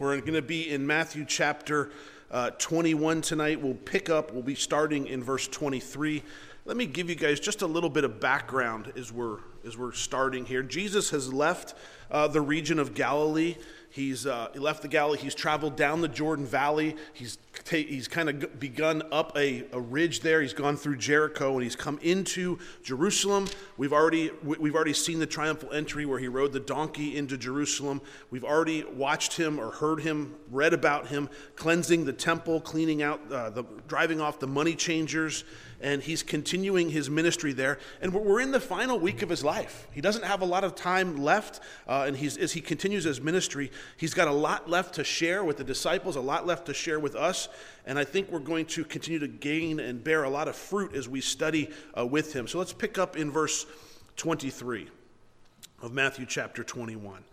We're going to be in Matthew chapter uh, 21 tonight. We'll pick up, we'll be starting in verse 23. Let me give you guys just a little bit of background as we're, as we're starting here. Jesus has left uh, the region of Galilee. He's uh, he left the Galilee. He's traveled down the Jordan Valley. He's, he's kind of begun up a, a ridge there. He's gone through Jericho and he's come into Jerusalem. We've already, we've already seen the triumphal entry where he rode the donkey into Jerusalem. We've already watched him or heard him, read about him cleansing the temple, cleaning out, uh, the, driving off the money changers and he's continuing his ministry there. And we're in the final week of his life. He doesn't have a lot of time left, uh, and he's, as he continues his ministry, he's got a lot left to share with the disciples, a lot left to share with us. And I think we're going to continue to gain and bear a lot of fruit as we study uh, with him. So let's pick up in verse 23 of Matthew chapter 21.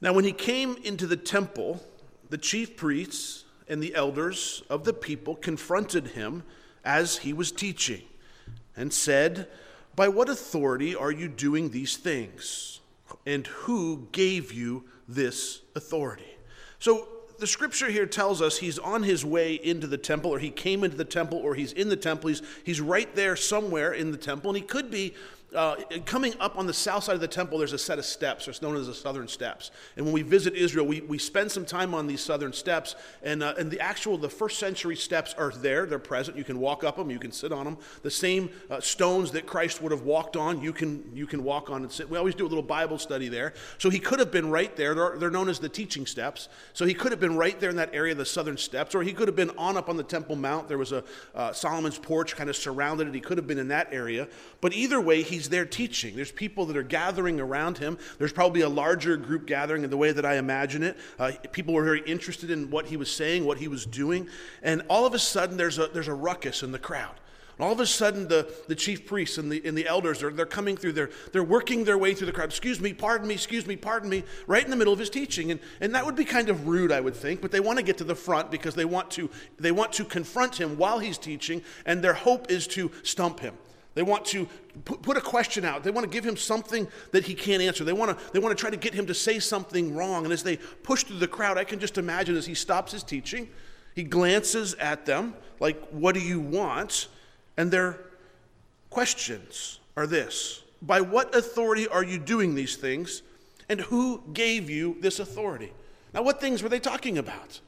Now, when he came into the temple, the chief priests and the elders of the people confronted him as he was teaching and said, By what authority are you doing these things? And who gave you this authority? So the scripture here tells us he's on his way into the temple, or he came into the temple, or he's in the temple. He's, he's right there somewhere in the temple, and he could be uh, coming up on the south side of the temple, there's a set of steps. It's known as the southern steps. And when we visit Israel, we, we spend some time on these southern steps. And, uh, and the actual, the first century steps are there. They're present. You can walk up them. You can sit on them. The same uh, stones that Christ would have walked on, you can, you can walk on and sit. We always do a little Bible study there. So he could have been right there. They're, they're known as the teaching steps. So he could have been right there in that area the southern steps. Or he could have been on up on the Temple Mount. There was a uh, Solomon's porch kind of surrounded it. He could have been in that area. But either way, he's there teaching. There's people that are gathering around him. There's probably a larger group gathering in the way that I imagine it. Uh, people were very interested in what he was saying, what he was doing. And all of a sudden, there's a, there's a ruckus in the crowd. And all of a sudden, the, the chief priests and the, and the elders are they're coming through, they're, they're working their way through the crowd. Excuse me, pardon me, excuse me, pardon me, right in the middle of his teaching. And, and that would be kind of rude, I would think, but they want to get to the front because they want to, they want to confront him while he's teaching, and their hope is to stump him. They want to put a question out. They want to give him something that he can't answer. They want to, they want to try to get him to say something wrong. And as they push through the crowd, I can just imagine as he stops his teaching, he glances at them like, What do you want? And their questions are this By what authority are you doing these things? And who gave you this authority? Now, what things were they talking about?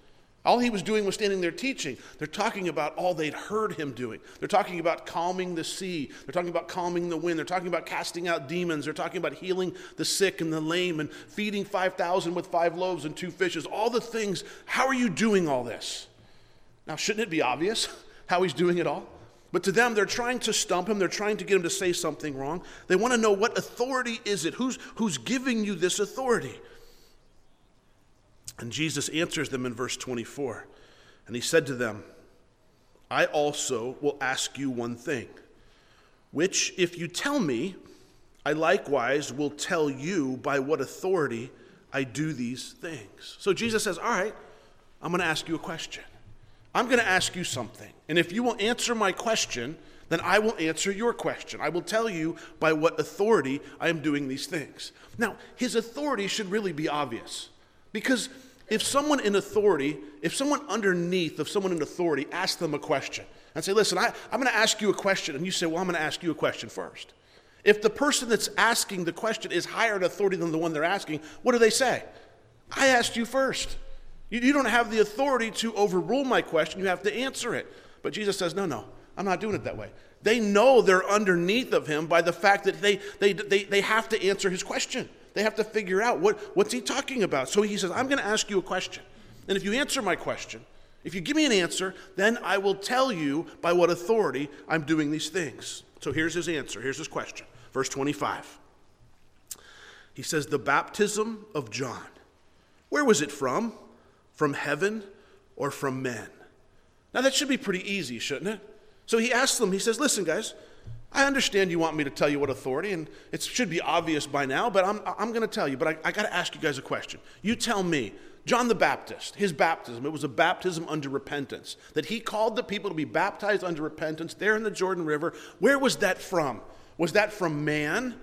All he was doing was standing there teaching. They're talking about all they'd heard him doing. They're talking about calming the sea. They're talking about calming the wind. They're talking about casting out demons. They're talking about healing the sick and the lame and feeding 5,000 with five loaves and two fishes. All the things. How are you doing all this? Now, shouldn't it be obvious how he's doing it all? But to them, they're trying to stump him. They're trying to get him to say something wrong. They want to know what authority is it? Who's, who's giving you this authority? And Jesus answers them in verse 24. And he said to them, I also will ask you one thing, which if you tell me, I likewise will tell you by what authority I do these things. So Jesus says, All right, I'm going to ask you a question. I'm going to ask you something. And if you will answer my question, then I will answer your question. I will tell you by what authority I am doing these things. Now, his authority should really be obvious because if someone in authority, if someone underneath of someone in authority asks them a question and say, listen, I, I'm going to ask you a question, and you say, well, I'm going to ask you a question first. If the person that's asking the question is higher in authority than the one they're asking, what do they say? I asked you first. You, you don't have the authority to overrule my question, you have to answer it. But Jesus says, no, no, I'm not doing it that way. They know they're underneath of him by the fact that they, they, they, they have to answer his question. They have to figure out what, what's he talking about. So he says, I'm going to ask you a question. And if you answer my question, if you give me an answer, then I will tell you by what authority I'm doing these things. So here's his answer. Here's his question. Verse 25. He says, The baptism of John, where was it from? From heaven or from men? Now that should be pretty easy, shouldn't it? So he asks them, he says, Listen, guys, I understand you want me to tell you what authority, and it should be obvious by now, but I'm, I'm going to tell you. But I, I got to ask you guys a question. You tell me, John the Baptist, his baptism, it was a baptism unto repentance, that he called the people to be baptized unto repentance there in the Jordan River. Where was that from? Was that from man,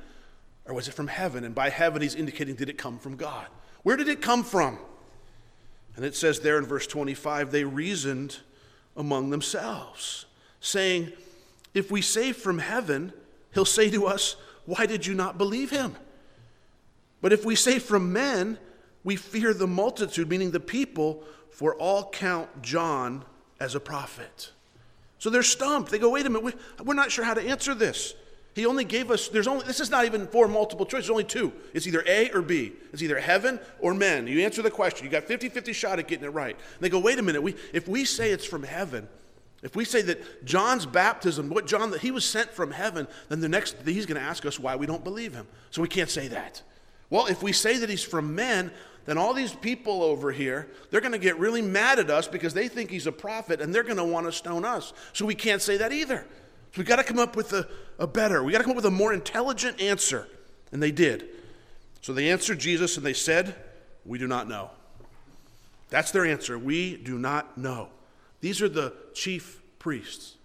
or was it from heaven? And by heaven, he's indicating, did it come from God? Where did it come from? And it says there in verse 25, they reasoned among themselves, saying, If we say from heaven, he'll say to us, Why did you not believe him? But if we say from men, we fear the multitude, meaning the people, for all count John as a prophet. So they're stumped. They go, wait a minute, we're not sure how to answer this. He only gave us, there's only, this is not even four multiple choice, there's only two. It's either A or B. It's either heaven or men. You answer the question. You got 50 50 shot at getting it right. And they go, wait a minute, we, if we say it's from heaven, if we say that John's baptism, what John, that he was sent from heaven, then the next, he's going to ask us why we don't believe him. So we can't say that. Well, if we say that he's from men, then all these people over here, they're going to get really mad at us because they think he's a prophet and they're going to want to stone us. So we can't say that either. So we got to come up with a, a better, we got to come up with a more intelligent answer. And they did. So they answered Jesus and they said, We do not know. That's their answer. We do not know. These are the chief priests.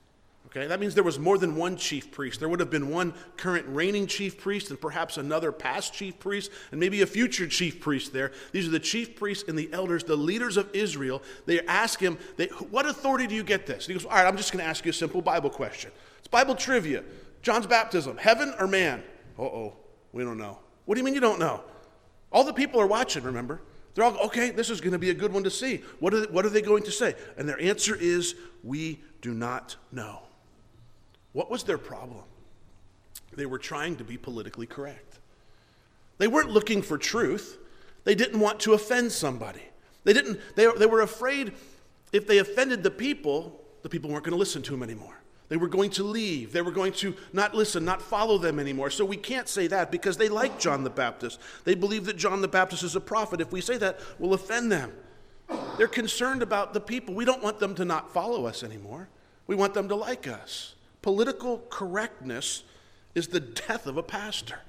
Okay, that means there was more than one chief priest. There would have been one current reigning chief priest and perhaps another past chief priest and maybe a future chief priest there. These are the chief priests and the elders, the leaders of Israel. They ask him, they, What authority do you get this? And he goes, All right, I'm just going to ask you a simple Bible question. It's Bible trivia. John's baptism, heaven or man? Uh oh, we don't know. What do you mean you don't know? All the people are watching, remember? They're all, okay, this is going to be a good one to see. What are, they, what are they going to say? And their answer is, We do not know. What was their problem? They were trying to be politically correct. They weren't looking for truth. They didn't want to offend somebody. They, didn't, they, they were afraid if they offended the people, the people weren't going to listen to them anymore. They were going to leave. They were going to not listen, not follow them anymore. So we can't say that because they like John the Baptist. They believe that John the Baptist is a prophet. If we say that, we'll offend them. They're concerned about the people. We don't want them to not follow us anymore. We want them to like us. Political correctness is the death of a pastor.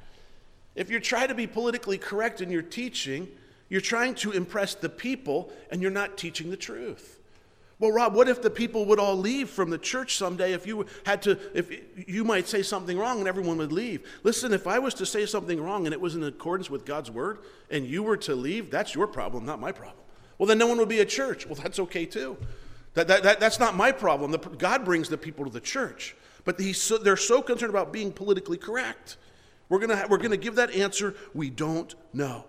If you're trying to be politically correct in your teaching, you're trying to impress the people and you're not teaching the truth. Well, Rob, what if the people would all leave from the church someday if you had to, if you might say something wrong and everyone would leave? Listen, if I was to say something wrong and it was in accordance with God's word and you were to leave, that's your problem, not my problem. Well, then no one would be a church. Well, that's okay too. That, that, that that's not my problem. The, God brings the people to the church. But so, they're so concerned about being politically correct. We're going we're going to give that answer we don't know.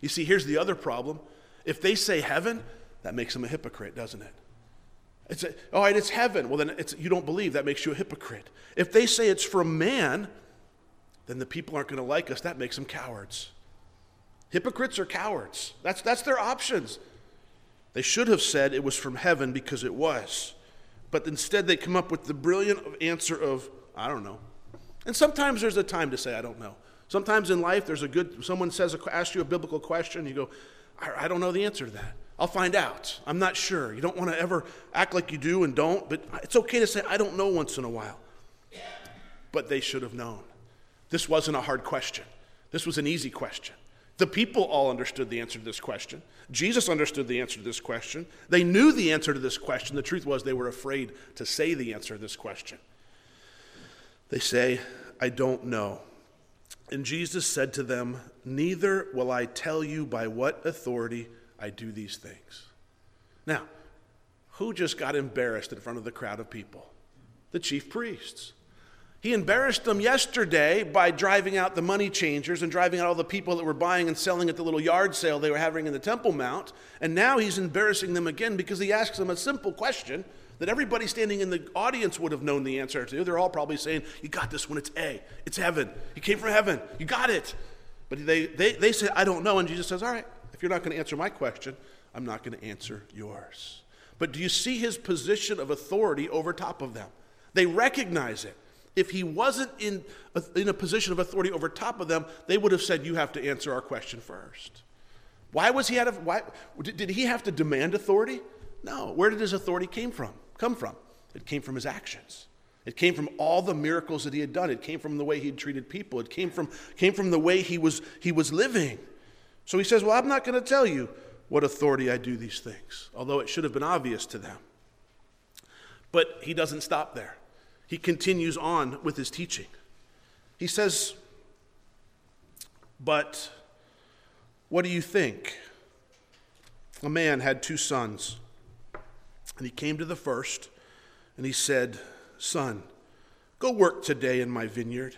You see, here's the other problem. If they say heaven, that makes them a hypocrite, doesn't it? It's a, all right, it's heaven. Well, then you don't believe. That makes you a hypocrite. If they say it's from man, then the people aren't going to like us. That makes them cowards. Hypocrites are cowards. That's, that's their options. They should have said it was from heaven because it was but instead they come up with the brilliant answer of, I don't know. And sometimes there's a time to say, I don't know. Sometimes in life, there's a good, someone says, asks you a biblical question, you go, I, I don't know the answer to that. I'll find out. I'm not sure. You don't want to ever act like you do and don't, but it's okay to say, I don't know once in a while. But they should have known. This wasn't a hard question, this was an easy question. The people all understood the answer to this question. Jesus understood the answer to this question. They knew the answer to this question. The truth was, they were afraid to say the answer to this question. They say, I don't know. And Jesus said to them, Neither will I tell you by what authority I do these things. Now, who just got embarrassed in front of the crowd of people? The chief priests. He embarrassed them yesterday by driving out the money changers and driving out all the people that were buying and selling at the little yard sale they were having in the Temple Mount. And now he's embarrassing them again because he asks them a simple question that everybody standing in the audience would have known the answer to. They're all probably saying, You got this one, it's A, it's heaven. You came from heaven, you got it. But they, they, they say, I don't know. And Jesus says, All right, you're not going to answer my question, I'm not going to answer yours. But do you see his position of authority over top of them? They recognize it if he wasn't in a, in a position of authority over top of them, they would have said, You have to answer our question first. Why was he out of, why, did he have to demand authority? No. Where did his authority came from, come from? It came from his actions. It came from all the miracles that he had done. It came from the way he had treated people. It came from, came from the way he was, he was living. So he says, Well, I'm not going to tell you what authority I do these things, although it should have been obvious to them. But he doesn't stop there he continues on with his teaching. He says, But what do you think? A man had two sons, and he came to the first, and he said, Son, go work today in my vineyard.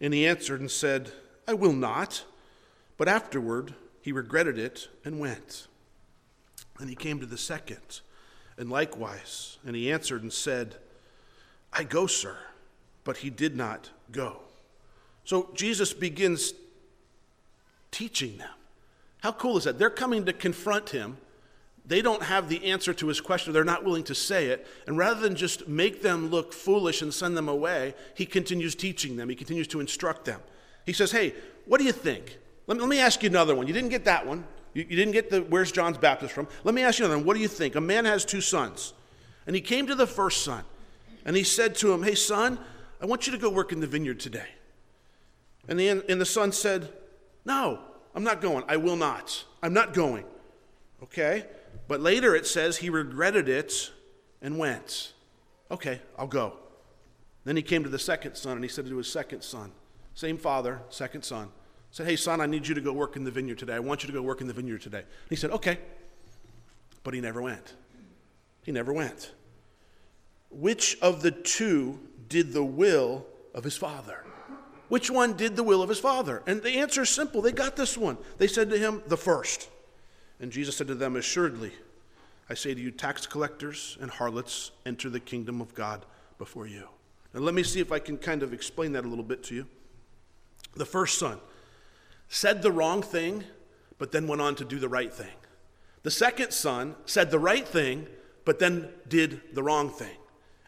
And he answered and said, I will not. But afterward he regretted it and went. And he came to the second, and likewise. And he answered and said, I go, sir. But he did not go. So Jesus begins teaching them. How cool is that? They're coming to confront him. They don't have the answer to his question. They're not willing to say it. And rather than just make them look foolish and send them away, he continues teaching them. He continues to instruct them. He says, Hey, what do you think? Let me, let me ask you another one. You didn't get that one. You, you didn't get the where's John's Baptist from. Let me ask you another one. What do you think? A man has two sons. And he came to the first son. And he said to him, Hey, son, I want you to go work in the vineyard today. And the, and the son said, No, I'm not going. I will not. I'm not going. Okay? But later it says he regretted it and went. Okay, I'll go. Then he came to the second son and he said to his second son, same father, second son, said, Hey, son, I need you to go work in the vineyard today. I want you to go work in the vineyard today. And he said, Okay. But he never went. He never went. Which of the two did the will of his father? Which one did the will of his father? And the answer is simple. They got this one. They said to him, The first. And Jesus said to them, Assuredly, I say to you, tax collectors and harlots enter the kingdom of God before you. Now, let me see if I can kind of explain that a little bit to you. The first son said the wrong thing, but then went on to do the right thing. The second son said the right thing, but then did the wrong thing.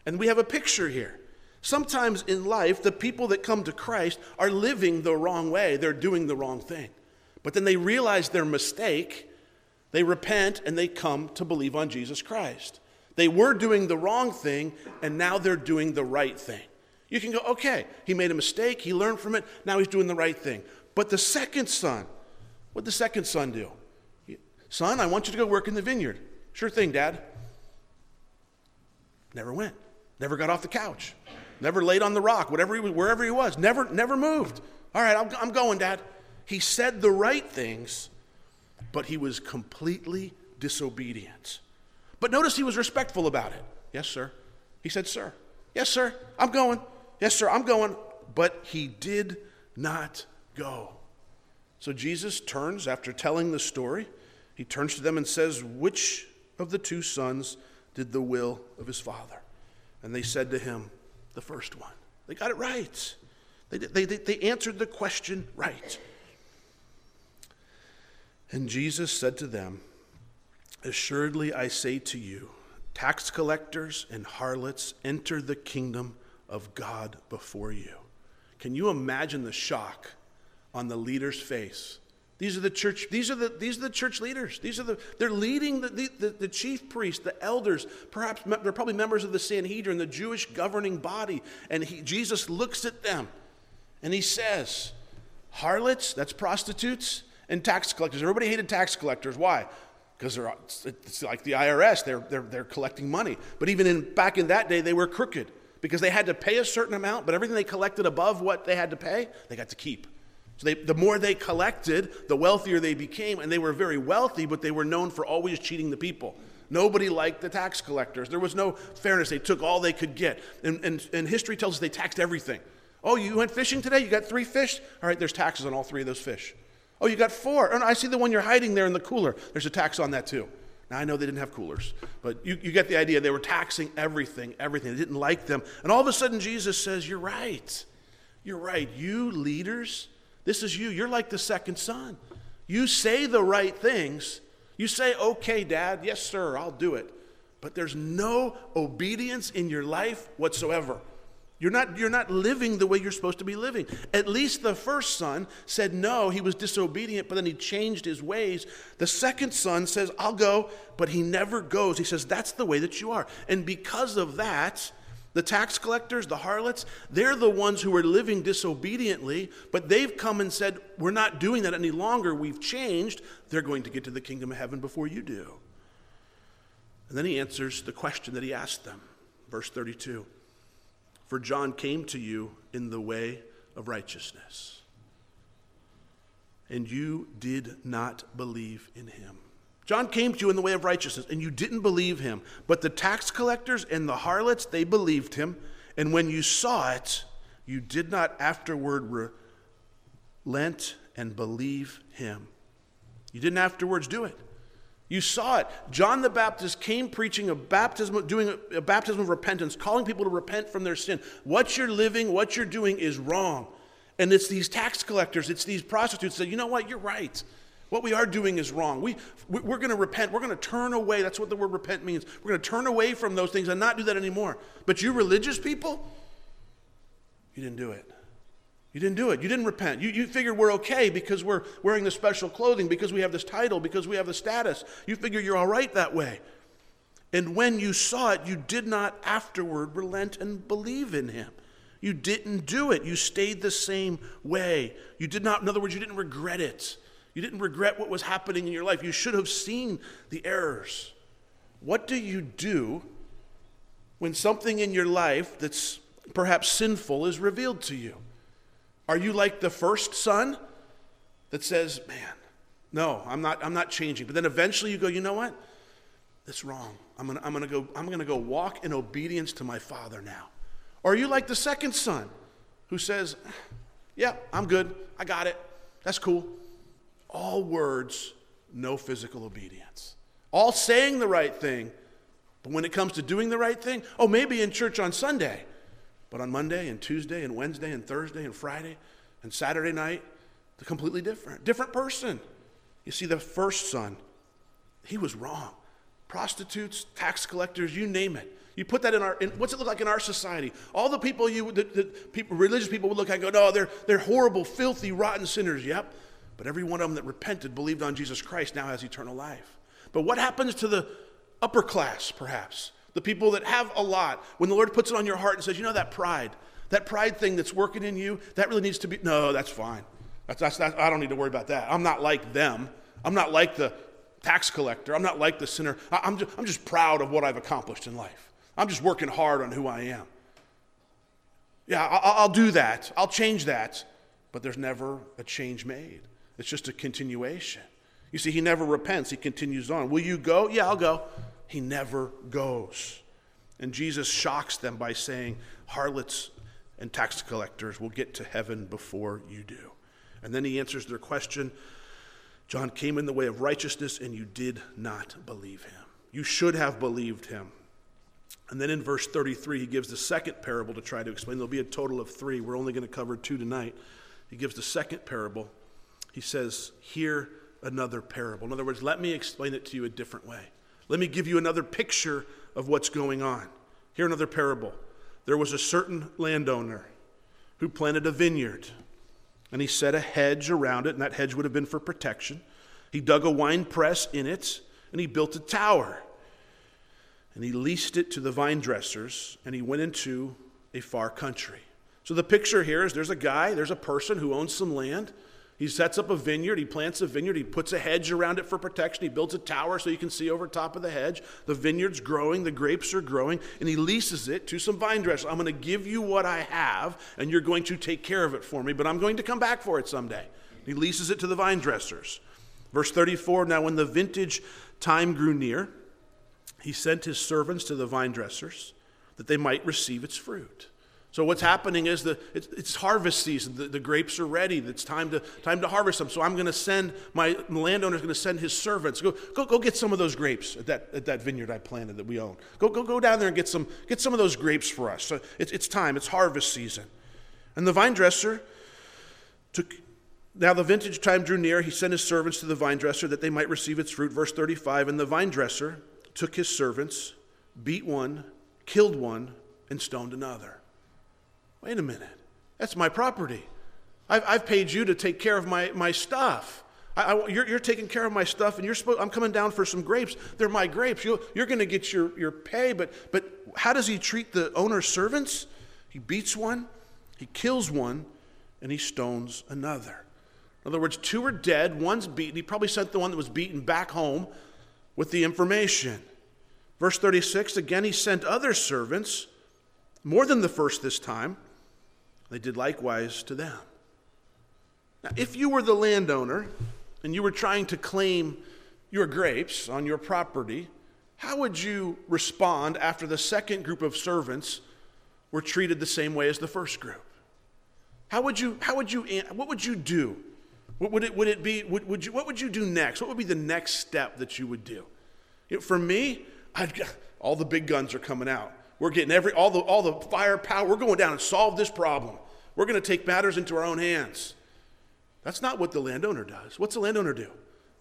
And we have a picture here. Sometimes in life, the people that come to Christ are living the wrong way, they're doing the wrong thing. But then they realize their mistake, they repent, and they come to believe on Jesus Christ. They were doing the wrong thing, and now they're doing the right thing. You can go, okay, he made a mistake, he learned from it, now he's doing the right thing. But the second son, what did the second son do? Son, I want you to go work in the vineyard. Sure thing, Dad. Never went. Never got off the couch. Never laid on the rock, whatever he, was, wherever he was. Never, never moved. All right, I'm, I'm going, Dad. He said the right things, but he was completely disobedient. But notice he was respectful about it. Yes, sir. He said, Sir. Yes, sir. I'm going. Yes, sir. I'm going. But he did not go. So Jesus turns, after telling the story, he turns to them and says, Which of the two sons did the will of his father? And they said to him, The first one. They got it right. They, they, they, answered the question right. And Jesus said to them, Assuredly I say to you, tax collectors and harlots enter the kingdom of God before you. Can you imagine the shock on the leader's face. These are the church, these are the, these are the church leaders. These are the, they're leading the, the, the chief priests, the elders, perhaps they're probably members of the Sanhedrin, the Jewish governing body. And he, Jesus looks at them and he says, Harlots, that's prostitutes, and tax collectors. Everybody hated tax collectors. Why? Because they're it's like the IRS, they're, they're, they're collecting money. But even in, back in that day, they were crooked because they had to pay a certain amount, but everything they collected above what they had to pay, they got to keep. So they, the more they collected, the wealthier they became, and they were very wealthy, but they were known for always cheating the people. Nobody liked the tax collectors. There was no fairness. They took all they could get. And, and, and history tells us they taxed everything. Oh, you went fishing today? You got three fish? All right, there's taxes on all three of those fish. Oh, you got four. Oh, no, I see the one you're hiding there in the cooler. There's a tax on that too. Now, I know they didn't have coolers, but you, you get the idea. They were taxing everything, everything. They didn't like them. And all of a sudden, Jesus says, You're right. You're right. You leaders, this is you. You're like the second son. You say the right things. You say, okay, dad, yes, sir, I'll do it. But there's no obedience in your life whatsoever. You're not, you're not living the way you're supposed to be living. At least the first son said no, he was disobedient, but then he changed his ways. The second son says, I'll go, but he never goes. He says, That's the way that you are. And because of that, the tax collectors, the harlots, they're the ones who are living disobediently, but they've come and said, We're not doing that any longer. We've changed. They're going to get to the kingdom of heaven before you do. And then he answers the question that he asked them. Verse 32 For John came to you in the way of righteousness, and you did not believe in him. John came to you in the way of righteousness, and you didn't believe him. But the tax collectors and the harlots, they believed him. And when you saw it, you did not afterward relent and believe him. You didn't afterwards do it. You saw it. John the Baptist came preaching a baptism, doing a, baptism of repentance, calling people to repent from their sin. What you're living, what you're doing is wrong. And it's these tax collectors, it's these prostitutes that, you know what, you're right. What we are doing is wrong. We, we're going to repent. We're going to turn away. That's what the word repent means. We're going to turn away from those things and not do that anymore. But you religious people, you didn't do it. You didn't do it. You didn't repent. You, you figured we're okay because we're wearing the special clothing, because we have this title, because we have the status. You figure you're all right that way. And when you saw it, you did not afterward relent and believe in him. You didn't do it. You stayed the same way. You did not, in other words, you didn't regret it. You didn't regret what was happening in your life. You should have seen the errors. What do you do when something in your life that's perhaps sinful is revealed to you? Are you like the first son that says, Man, no, I'm not, I'm not changing. But then eventually you go, you know what? That's wrong. I'm gonna, I'm gonna go, I'm gonna go walk in obedience to my father now. Or are you like the second son who says, Yeah, I'm good. I got it. That's cool all words, no physical obedience. All saying the right thing, but when it comes to doing the right thing, oh, maybe in church on Sunday, but on Monday and Tuesday and Wednesday and Thursday and Friday and Saturday night, they're completely different. Different person. You see, the first son, he was wrong. Prostitutes, tax collectors, you name it. You put that in our, in, what's it look like in our society? All the people you, the, the people, religious people would look at and go, no, they're, they're horrible, filthy, rotten sinners. Yep. But every one of them that repented, believed on Jesus Christ, now has eternal life. But what happens to the upper class, perhaps? The people that have a lot, when the Lord puts it on your heart and says, you know, that pride, that pride thing that's working in you, that really needs to be, no, that's fine. That's, that's, that's, I don't need to worry about that. I'm not like them. I'm not like the tax collector. I'm not like the sinner. I, I'm just, I'm just proud of what I've accomplished in life. I'm just working hard on who I am. Yeah, I'll, I'll do that. I'll change that. But there's never a change made. It's just a continuation. You see, he never repents, he continues on. Will you go? Yeah, I'll go. He never goes. And Jesus shocks them by saying, Harlots and tax collectors will get to heaven before you do. And then he answers their question John came in the way of righteousness, and you did not believe him. You should have believed him. And then in verse 33, he gives the second parable to try to explain. There'll be a total of three. We're only going to cover two tonight. He gives the second parable he says, Hear another parable. In other words, let me explain it to you a different way. Let me give you another picture of what's going on. Hear another parable. There was a certain landowner who planted a vineyard, and he set a hedge around it, and that hedge would have been for protection. He dug a wine press in it, and he built a tower. And he leased it to the vine dressers, and he went into a far country. So the picture here is there's a guy, there's a person who owns some land. He sets up a vineyard, he plants a vineyard, he puts a hedge around it for protection, he builds a tower so you can see over top of the hedge. The vineyard's growing, the grapes are growing, and he leases it to some vine dressers. I'm going to give you what I have, and you're going to take care of it for me, but I'm going to come back for it someday. He leases it to the vine dressers. Verse 34 Now, when the vintage time grew near, he sent his servants to the vine dressers that they might receive its fruit. So what's happening is the, it's, it's harvest season. The, the, grapes are ready. It's time to, time to harvest them. So I'm going to send, my landowner's going to send his servants. Go, go, go get some of those grapes at that, at that vineyard I planted that we own. Go, go, go down there and get some, get some of those grapes for us. So it's, it's time. It's harvest season. And the vine dresser took, now the vintage time drew near. He sent his servants to the vine dresser that they might receive its fruit. Verse 35, and the vine dresser took his servants, beat one, killed one, and stoned another. Wait a minute. That's my property. I've, I've paid you to take care of my, my stuff. I, I, you're, you're, taking care of my stuff, and you're supposed, I'm coming down for some grapes. They're my grapes. you are going to get your, your pay, but, but how does he treat the owner's servants? He beats one, he kills one, and he stones another. In other words, two are dead, one's beaten. He probably sent the one that was beaten back home with the information. Verse 36 again, he sent other servants, more than the first this time they did likewise to them. Now, if you were the landowner and you were trying to claim your grapes on your property, how would you respond after the second group of servants were treated the same way as the first group? How would you, how would you, what would you do? What would it, would it be, would, would you, what would you do next? What would be the next step that you would do? You know, for me, I'd, all the big guns are coming out. We're getting every, all the, all the firepower. We're going down and solve this problem. We're going to take matters into our own hands. That's not what the landowner does. What's the landowner do?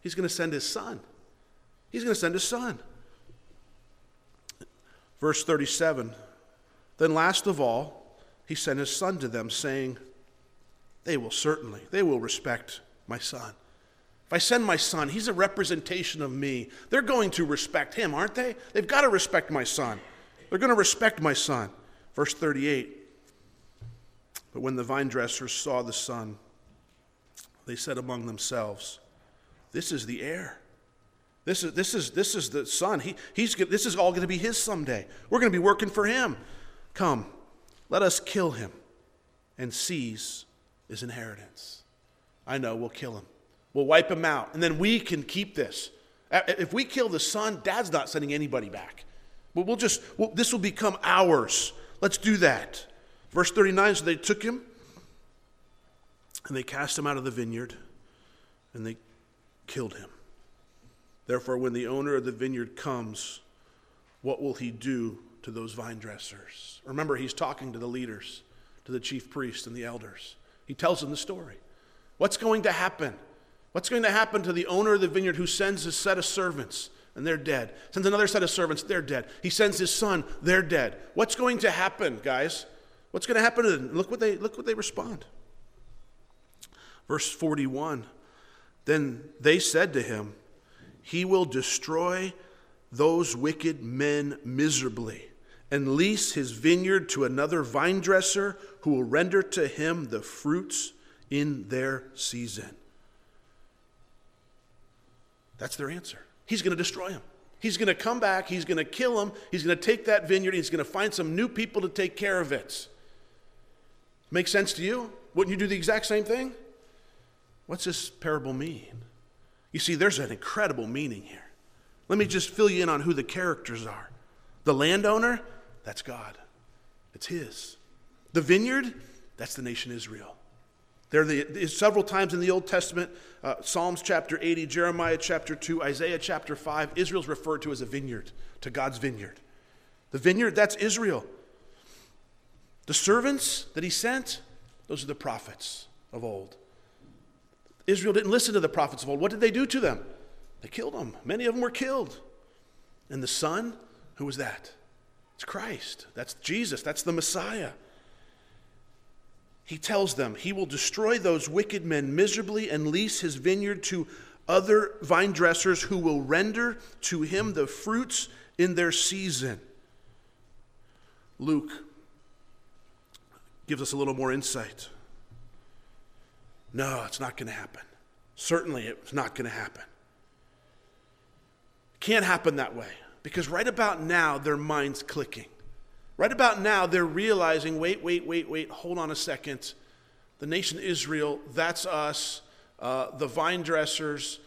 He's going to send his son. He's going to send his son. Verse 37 Then, last of all, he sent his son to them, saying, They will certainly, they will respect my son. If I send my son, he's a representation of me. They're going to respect him, aren't they? They've got to respect my son. They're going to respect my son. Verse 38 But when the vine dressers saw the son, they said among themselves, This is the heir. This is, this is, this is the son. He, he's, this is all going to be his someday. We're going to be working for him. Come, let us kill him and seize his inheritance. I know, we'll kill him. We'll wipe him out, and then we can keep this. If we kill the son, dad's not sending anybody back. But we'll just, we'll, this will become ours. Let's do that. Verse 39 so they took him and they cast him out of the vineyard and they killed him. Therefore, when the owner of the vineyard comes, what will he do to those vine dressers? Remember, he's talking to the leaders, to the chief priests and the elders. He tells them the story. What's going to happen? What's going to happen to the owner of the vineyard who sends his set of servants and they're dead? Sends another set of servants, they're dead. He sends his son, they're dead. What's going to happen, guys? What's going to happen to them? Look what they look what they respond. Verse 41. Then they said to him, he will destroy those wicked men miserably and lease his vineyard to another vine dresser who will render to him the fruits in their season. That's their answer. He's going to destroy him. He's going to come back, he's going to kill him, he's going to take that vineyard, he's going to find some new people to take care of it. Make sense to you? Wouldn't you do the exact same thing? What's this parable mean? You see, there's an incredible meaning here. Let me just fill you in on who the characters are. The landowner, that's God, it's His. The vineyard, that's the nation Israel. There are several times in the Old Testament, uh, Psalms chapter 80, Jeremiah chapter 2, Isaiah chapter 5, Israel's referred to as a vineyard, to God's vineyard. The vineyard, that's Israel. The servants that he sent, those are the prophets of old. Israel didn't listen to the prophets of old. What did they do to them? They killed them. Many of them were killed. And the Son, who was that? It's Christ. That's Jesus. That's the Messiah. He tells them he will destroy those wicked men miserably and lease his vineyard to other vine dressers who will render to him the fruits in their season. Luke gives us a little more insight. No, it's not going to happen. Certainly, it's not going to happen. Can't happen that way because right about now, their mind's clicking. Right about now, they're realizing wait, wait, wait, wait, hold on a second. The nation Israel, that's us. Uh, the vine dressers,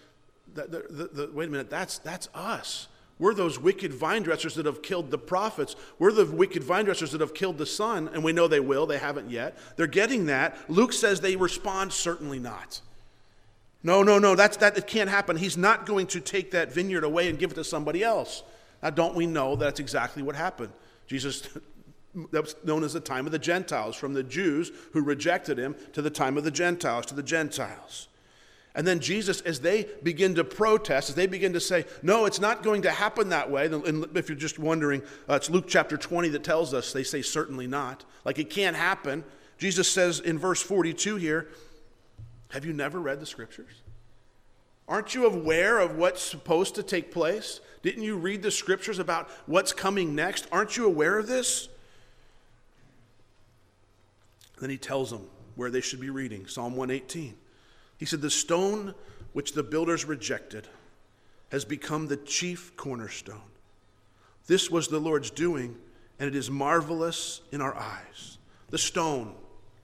the, the, the, wait a minute, that's, that's us. We're those wicked vine dressers that have killed the prophets. We're the wicked vine dressers that have killed the son, and we know they will. They haven't yet. They're getting that. Luke says they respond, certainly not. No, no, no, that's, that it can't happen. He's not going to take that vineyard away and give it to somebody else. Now, don't we know that's exactly what happened? Jesus, that was known as the time of the Gentiles, from the Jews who rejected him to the time of the Gentiles, to the Gentiles. And then Jesus, as they begin to protest, as they begin to say, no, it's not going to happen that way. And if you're just wondering, uh, it's Luke chapter 20 that tells us, they say, certainly not. Like it can't happen. Jesus says in verse 42 here, have you never read the scriptures? Aren't you aware of what's supposed to take place? Didn't you read the scriptures about what's coming next? Aren't you aware of this? Then he tells them where they should be reading Psalm 118. He said, The stone which the builders rejected has become the chief cornerstone. This was the Lord's doing, and it is marvelous in our eyes. The stone,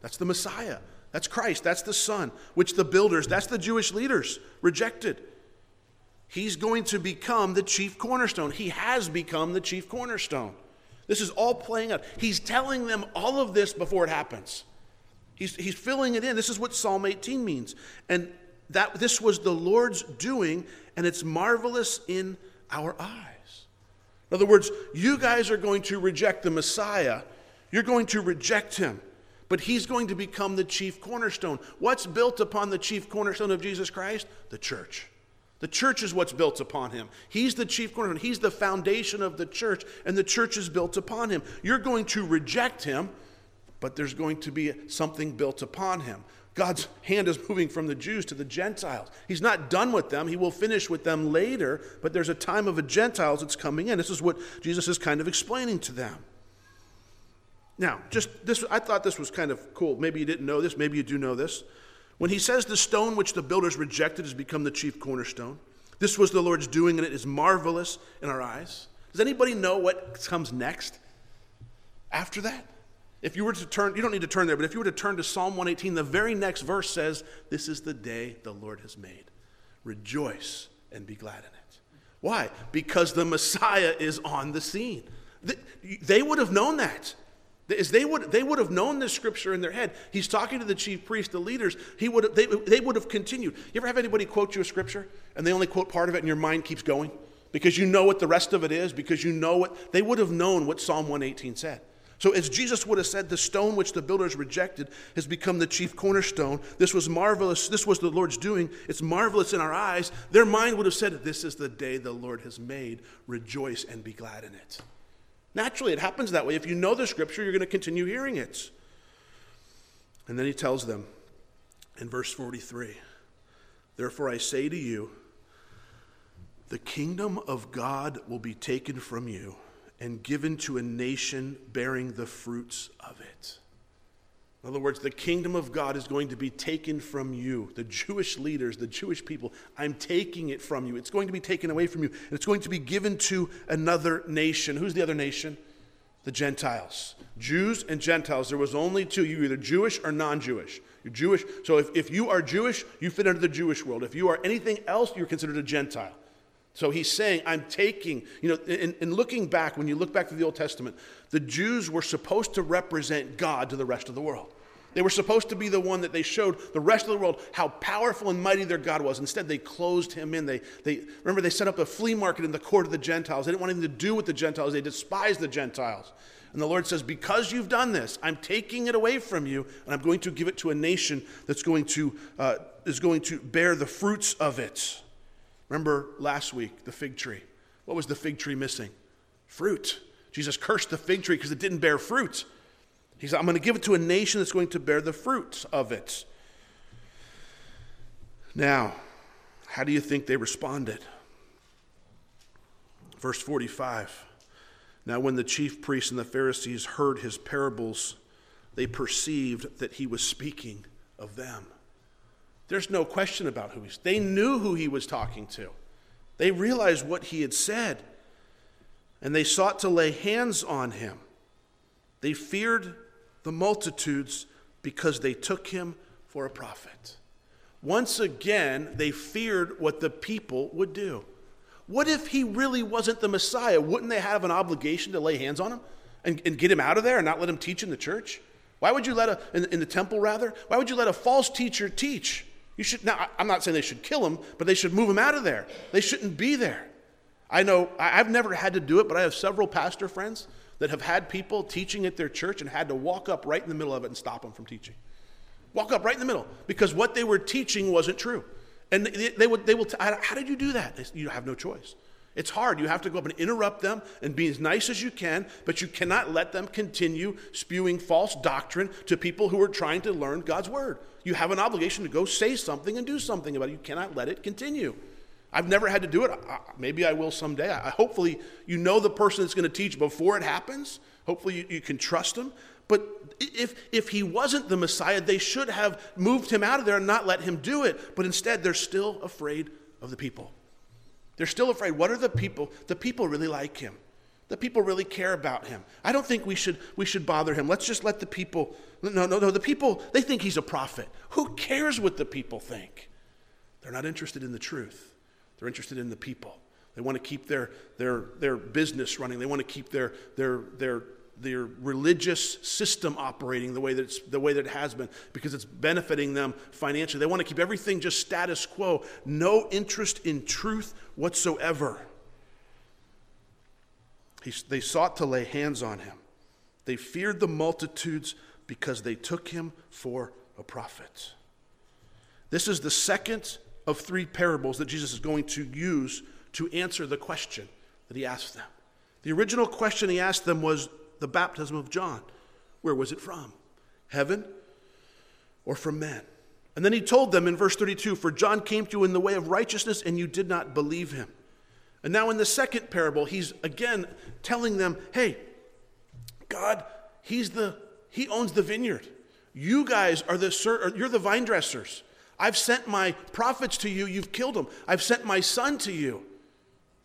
that's the Messiah. That's Christ. That's the Son, which the builders, that's the Jewish leaders, rejected. He's going to become the chief cornerstone. He has become the chief cornerstone. This is all playing out. He's telling them all of this before it happens. He's, he's filling it in. This is what Psalm 18 means. And that this was the Lord's doing, and it's marvelous in our eyes. In other words, you guys are going to reject the Messiah. You're going to reject him. But he's going to become the chief cornerstone. What's built upon the chief cornerstone of Jesus Christ? The church. The church is what's built upon him. He's the chief cornerstone. He's the foundation of the church, and the church is built upon him. You're going to reject him, but there's going to be something built upon him. God's hand is moving from the Jews to the Gentiles. He's not done with them. He will finish with them later, but there's a time of the Gentiles that's coming in. This is what Jesus is kind of explaining to them. Now, just this, I thought this was kind of cool. Maybe you didn't know this, maybe you do know this. When he says the stone which the builders rejected has become the chief cornerstone, this was the Lord's doing, and it is marvelous in our eyes. Does anybody know what comes next after that? If you were to turn, you don't need to turn there, but if you were to turn to Psalm 118, the very next verse says, This is the day the Lord has made. Rejoice and be glad in it. Why? Because the Messiah is on the scene. They would have known that. As they would, they would have known this scripture in their head. He's talking to the chief priest, the leaders. He would have, they, they would have continued. You ever have anybody quote you a scripture and they only quote part of it and your mind keeps going? Because you know what the rest of it is, because you know what, they would have known what Psalm 118 said. So, as Jesus would have said, the stone which the builders rejected has become the chief cornerstone. This was marvelous. This was the Lord's doing. It's marvelous in our eyes. Their mind would have said, This is the day the Lord has made. Rejoice and be glad in it. Naturally, it happens that way. If you know the scripture, you're going to continue hearing it. And then he tells them in verse 43 Therefore I say to you, the kingdom of God will be taken from you and given to a nation bearing the fruits of it. In other words, the kingdom of God is going to be taken from you, the Jewish leaders, the Jewish people. I'm taking it from you. It's going to be taken away from you, and it's going to be given to another nation. Who's the other nation? The Gentiles. Jews and Gentiles. There was only two. You're either Jewish or non Jewish. You're Jewish. So if, if you are Jewish, you fit into the Jewish world. If you are anything else, you're considered a Gentile. So he's saying, I'm taking, you know, in, in, looking back, when you look back to the Old Testament, the Jews were supposed to represent God to the rest of the world. They were supposed to be the one that they showed the rest of the world how powerful and mighty their God was. Instead, they closed him in. They, they, remember, they set up a flea market in the court of the Gentiles. They didn't want anything to do with the Gentiles, they despised the Gentiles. And the Lord says, Because you've done this, I'm taking it away from you, and I'm going to give it to a nation that's going to, uh, is going to bear the fruits of it. Remember last week, the fig tree. What was the fig tree missing? Fruit. Jesus cursed the fig tree because it didn't bear fruit. He said, I'm going to give it to a nation that's going to bear the fruits of it. Now, how do you think they responded? Verse 45. Now, when the chief priests and the Pharisees heard his parables, they perceived that he was speaking of them. There's no question about who he's. They knew who he was talking to. They realized what he had said, and they sought to lay hands on him. They feared the multitudes because they took him for a prophet. Once again, they feared what the people would do. What if he really wasn't the Messiah? Wouldn't they have an obligation to lay hands on him and, and get him out of there and not let him teach in the church? Why would you let a, in, in the temple rather, why would you let a false teacher teach? You should, now, I'm not saying they should kill him, but they should move him out of there. They shouldn't be there. I know, I've never had to do it, but I have several pastor friends that have had people teaching at their church and had to walk up right in the middle of it and stop them from teaching. Walk up right in the middle because what they were teaching wasn't true. And they, they would, they will, t- how did you do that? You have no choice. It's hard. You have to go up and interrupt them and be as nice as you can, but you cannot let them continue spewing false doctrine to people who are trying to learn God's word. You have an obligation to go say something and do something about it. You cannot let it continue. I've never had to do it. Maybe I will someday. I, hopefully, you know the person that's going to teach before it happens. Hopefully, you, you can trust them. But if, if he wasn't the Messiah, they should have moved him out of there and not let him do it. But instead, they're still afraid of the people. They're still afraid. What are the people? The people really like him. The people really care about him. I don't think we should, we should bother him. Let's just let the people. No, no, no. The people, they think he's a prophet. Who cares what the people think? They're not interested in the truth. They're interested in the people. They want to keep their, their, their business running. They want to keep their, their, their, their religious system operating the way, that it's, the way that it has been because it's benefiting them financially. They want to keep everything just status quo, no interest in truth whatsoever. He, they sought to lay hands on him. They feared the multitudes because they took him for a prophet. This is the second of three parables that Jesus is going to use to answer the question that he asked them. The original question he asked them was the baptism of John. Where was it from? Heaven or from men? And then he told them in verse 32 For John came to you in the way of righteousness, and you did not believe him. And now in the second parable, he's again telling them, Hey, God, he's the, he owns the vineyard. You guys are the, you're the vine dressers. I've sent my prophets to you, you've killed them. I've sent my son to you.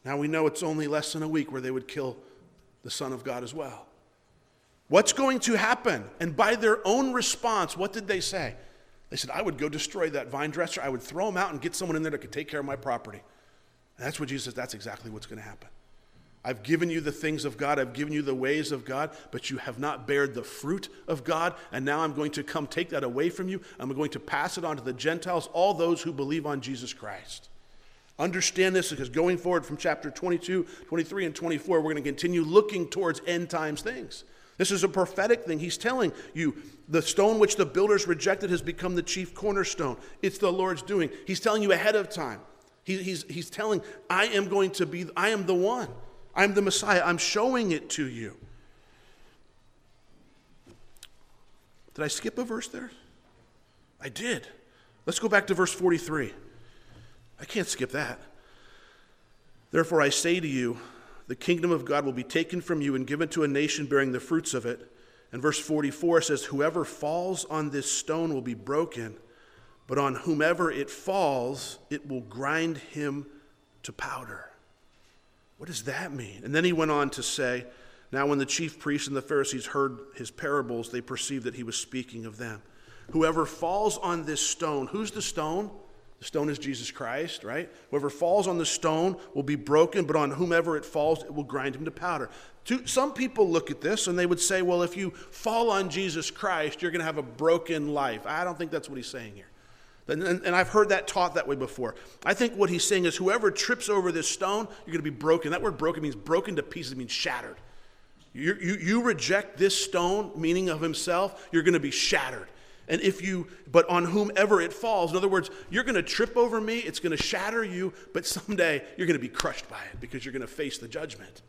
Now we know it's only less than a week where they would kill the Son of God as well. What's going to happen? And by their own response, what did they say? They said, I would go destroy that vine dresser. I would throw him out and get someone in there that could take care of my property. And that's what Jesus says, that's exactly what's going to happen. I've given you the things of God, I've given you the ways of God, but you have not bared the fruit of God. And now I'm going to come take that away from you. I'm going to pass it on to the Gentiles, all those who believe on Jesus Christ. Understand this because going forward from chapter 22, 23, and 24, we're going to continue looking towards end times things. This is a prophetic thing. He's telling you the stone which the builders rejected has become the chief cornerstone. It's the Lord's doing. He's telling you ahead of time. He, he's, he's telling, I am going to be, I am the one. I'm the Messiah. I'm showing it to you. Did I skip a verse there? I did. Let's go back to verse 43. I can't skip that. Therefore, I say to you, the kingdom of God will be taken from you and given to a nation bearing the fruits of it. And verse 44 says, Whoever falls on this stone will be broken, but on whomever it falls, it will grind him to powder. What does that mean? And then he went on to say, Now when the chief priests and the Pharisees heard his parables, they perceived that he was speaking of them. Whoever falls on this stone, who's the stone? The stone is Jesus Christ, right? Whoever falls on the stone will be broken, but on whomever it falls, it will grind him to powder. Some people look at this and they would say, well, if you fall on Jesus Christ, you're going to have a broken life. I don't think that's what he's saying here. And, and, I've heard that taught that way before. I think what he's saying is whoever trips over this stone, you're going to be broken. That word broken means broken to pieces, it means shattered. You, you, you reject this stone, meaning of himself, you're going to be shattered. And if you, but on whomever it falls, in other words, you're going to trip over me, it's going to shatter you, but someday you're going to be crushed by it because you're going to face the judgment.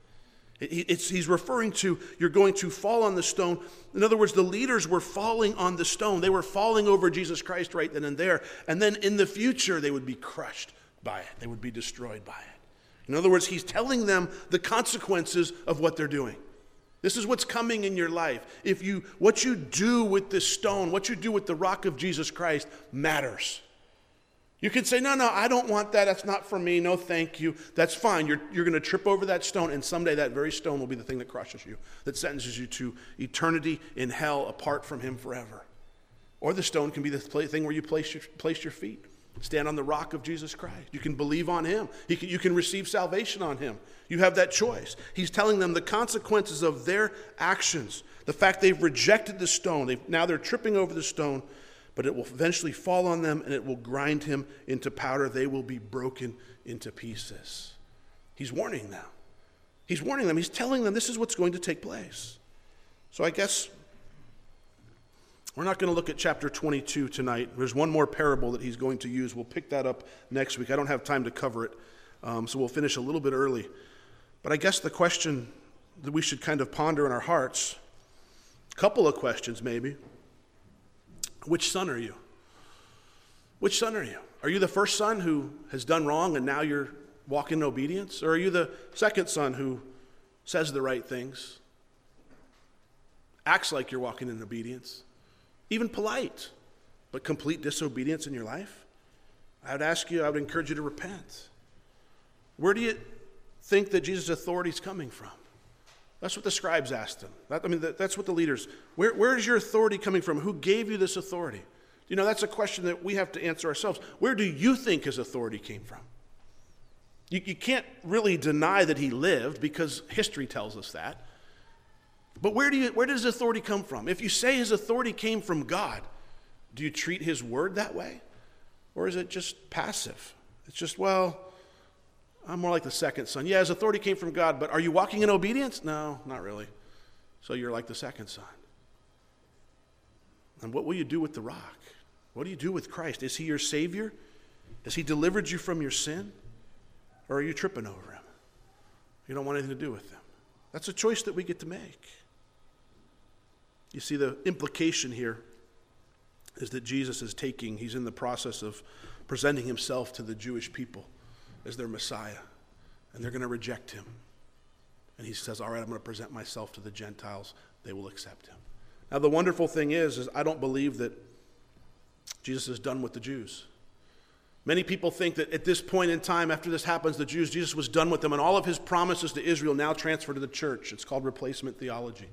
It's, he's referring to you're going to fall on the stone. In other words, the leaders were falling on the stone. They were falling over Jesus Christ right then and there. And then in the future, they would be crushed by it, they would be destroyed by it. In other words, he's telling them the consequences of what they're doing. This is what's coming in your life. If you what you do with this stone, what you do with the rock of Jesus Christ matters. You can say, no, no, I don't want that. That's not for me. No, thank you. That's fine. You're, you're going to trip over that stone, and someday that very stone will be the thing that crushes you, that sentences you to eternity in hell apart from Him forever. Or the stone can be the thing where you place your, place your feet. Stand on the rock of Jesus Christ. You can believe on Him, can, you can receive salvation on Him. You have that choice. He's telling them the consequences of their actions. The fact they've rejected the stone. Now they're tripping over the stone, but it will eventually fall on them and it will grind him into powder. They will be broken into pieces. He's warning them. He's warning them. He's telling them this is what's going to take place. So I guess we're not going to look at chapter 22 tonight. There's one more parable that he's going to use. We'll pick that up next week. I don't have time to cover it, um, so we'll finish a little bit early. But I guess the question that we should kind of ponder in our hearts, a couple of questions maybe. Which son are you? Which son are you? Are you the first son who has done wrong and now you're walking in obedience? Or are you the second son who says the right things, acts like you're walking in obedience, even polite, but complete disobedience in your life? I would ask you, I would encourage you to repent. Where do you think that Jesus' authority is coming from? That's what the scribes asked him. That, I mean, that, that's what the leaders, where, where is your authority coming from? Who gave you this authority? You know, that's a question that we have to answer ourselves. Where do you think his authority came from? You, you can't really deny that he lived because history tells us that. But where, do you, where does his authority come from? If you say his authority came from God, do you treat his word that way? Or is it just passive? It's just, well, I'm more like the second son. Yeah, his authority came from God, but are you walking in obedience? No, not really. So you're like the second son. And what will you do with the rock? What do you do with Christ? Is he your Savior? Has he delivered you from your sin? Or are you tripping over him? You don't want anything to do with him. That's a choice that we get to make. You see, the implication here is that Jesus is taking, he's in the process of presenting himself to the Jewish people as their Messiah, and they're going to reject him. And he says, All right, I'm going to present myself to the Gentiles. They will accept him. Now, the wonderful thing is, is I don't believe that Jesus is done with the Jews. Many people think that at this point in time, after this happens, the Jews, Jesus was done with them, and all of his promises to Israel now transfer to the church. It's called replacement theology.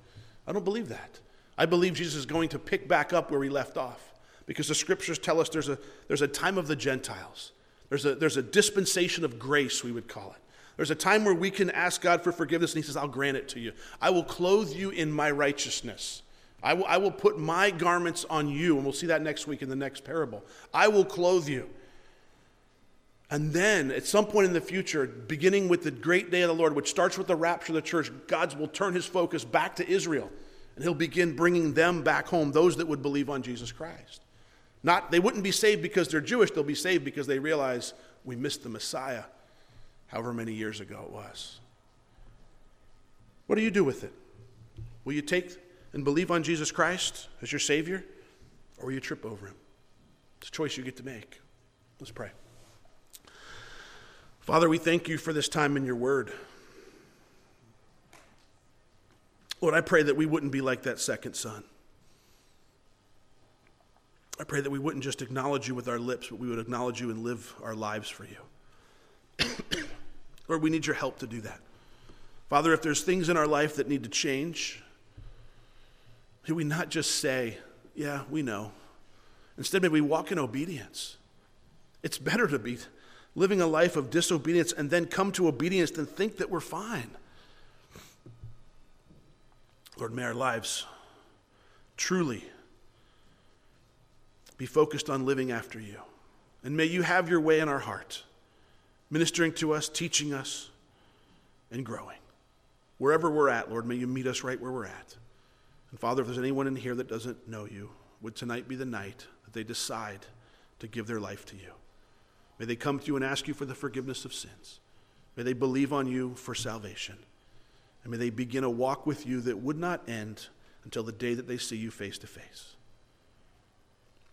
I don't believe that. I believe Jesus is going to pick back up where he left off because the scriptures tell us there's a, there's a time of the Gentiles. There's a, there's a dispensation of grace, we would call it. There's a time where we can ask God for forgiveness, and He says, I'll grant it to you. I will clothe you in my righteousness. I will, I will put my garments on you, and we'll see that next week in the next parable. I will clothe you. And then, at some point in the future, beginning with the great day of the Lord, which starts with the rapture of the church, God will turn his focus back to Israel and he'll begin bringing them back home, those that would believe on Jesus Christ. Not, they wouldn't be saved because they're Jewish, they'll be saved because they realize we missed the Messiah however many years ago it was. What do you do with it? Will you take and believe on Jesus Christ as your Savior, or will you trip over him? It's a choice you get to make. Let's pray. Father, we thank you for this time in your word. Lord, I pray that we wouldn't be like that second son. I pray that we wouldn't just acknowledge you with our lips, but we would acknowledge you and live our lives for you. Lord, we need your help to do that. Father, if there's things in our life that need to change, may we not just say, Yeah, we know. Instead, may we walk in obedience. It's better to be living a life of disobedience and then come to obedience than think that we're fine. Lord, may our lives truly be focused on living after you. And may you have your way in our heart, ministering to us, teaching us, and growing. Wherever we're at, Lord, may you meet us right where we're at. And Father, if there's anyone in here that doesn't know you, would tonight be the night that they decide to give their life to you? May they come to you and ask you for the forgiveness of sins. May they believe on you for salvation. And may they begin a walk with you that would not end until the day that they see you face to face.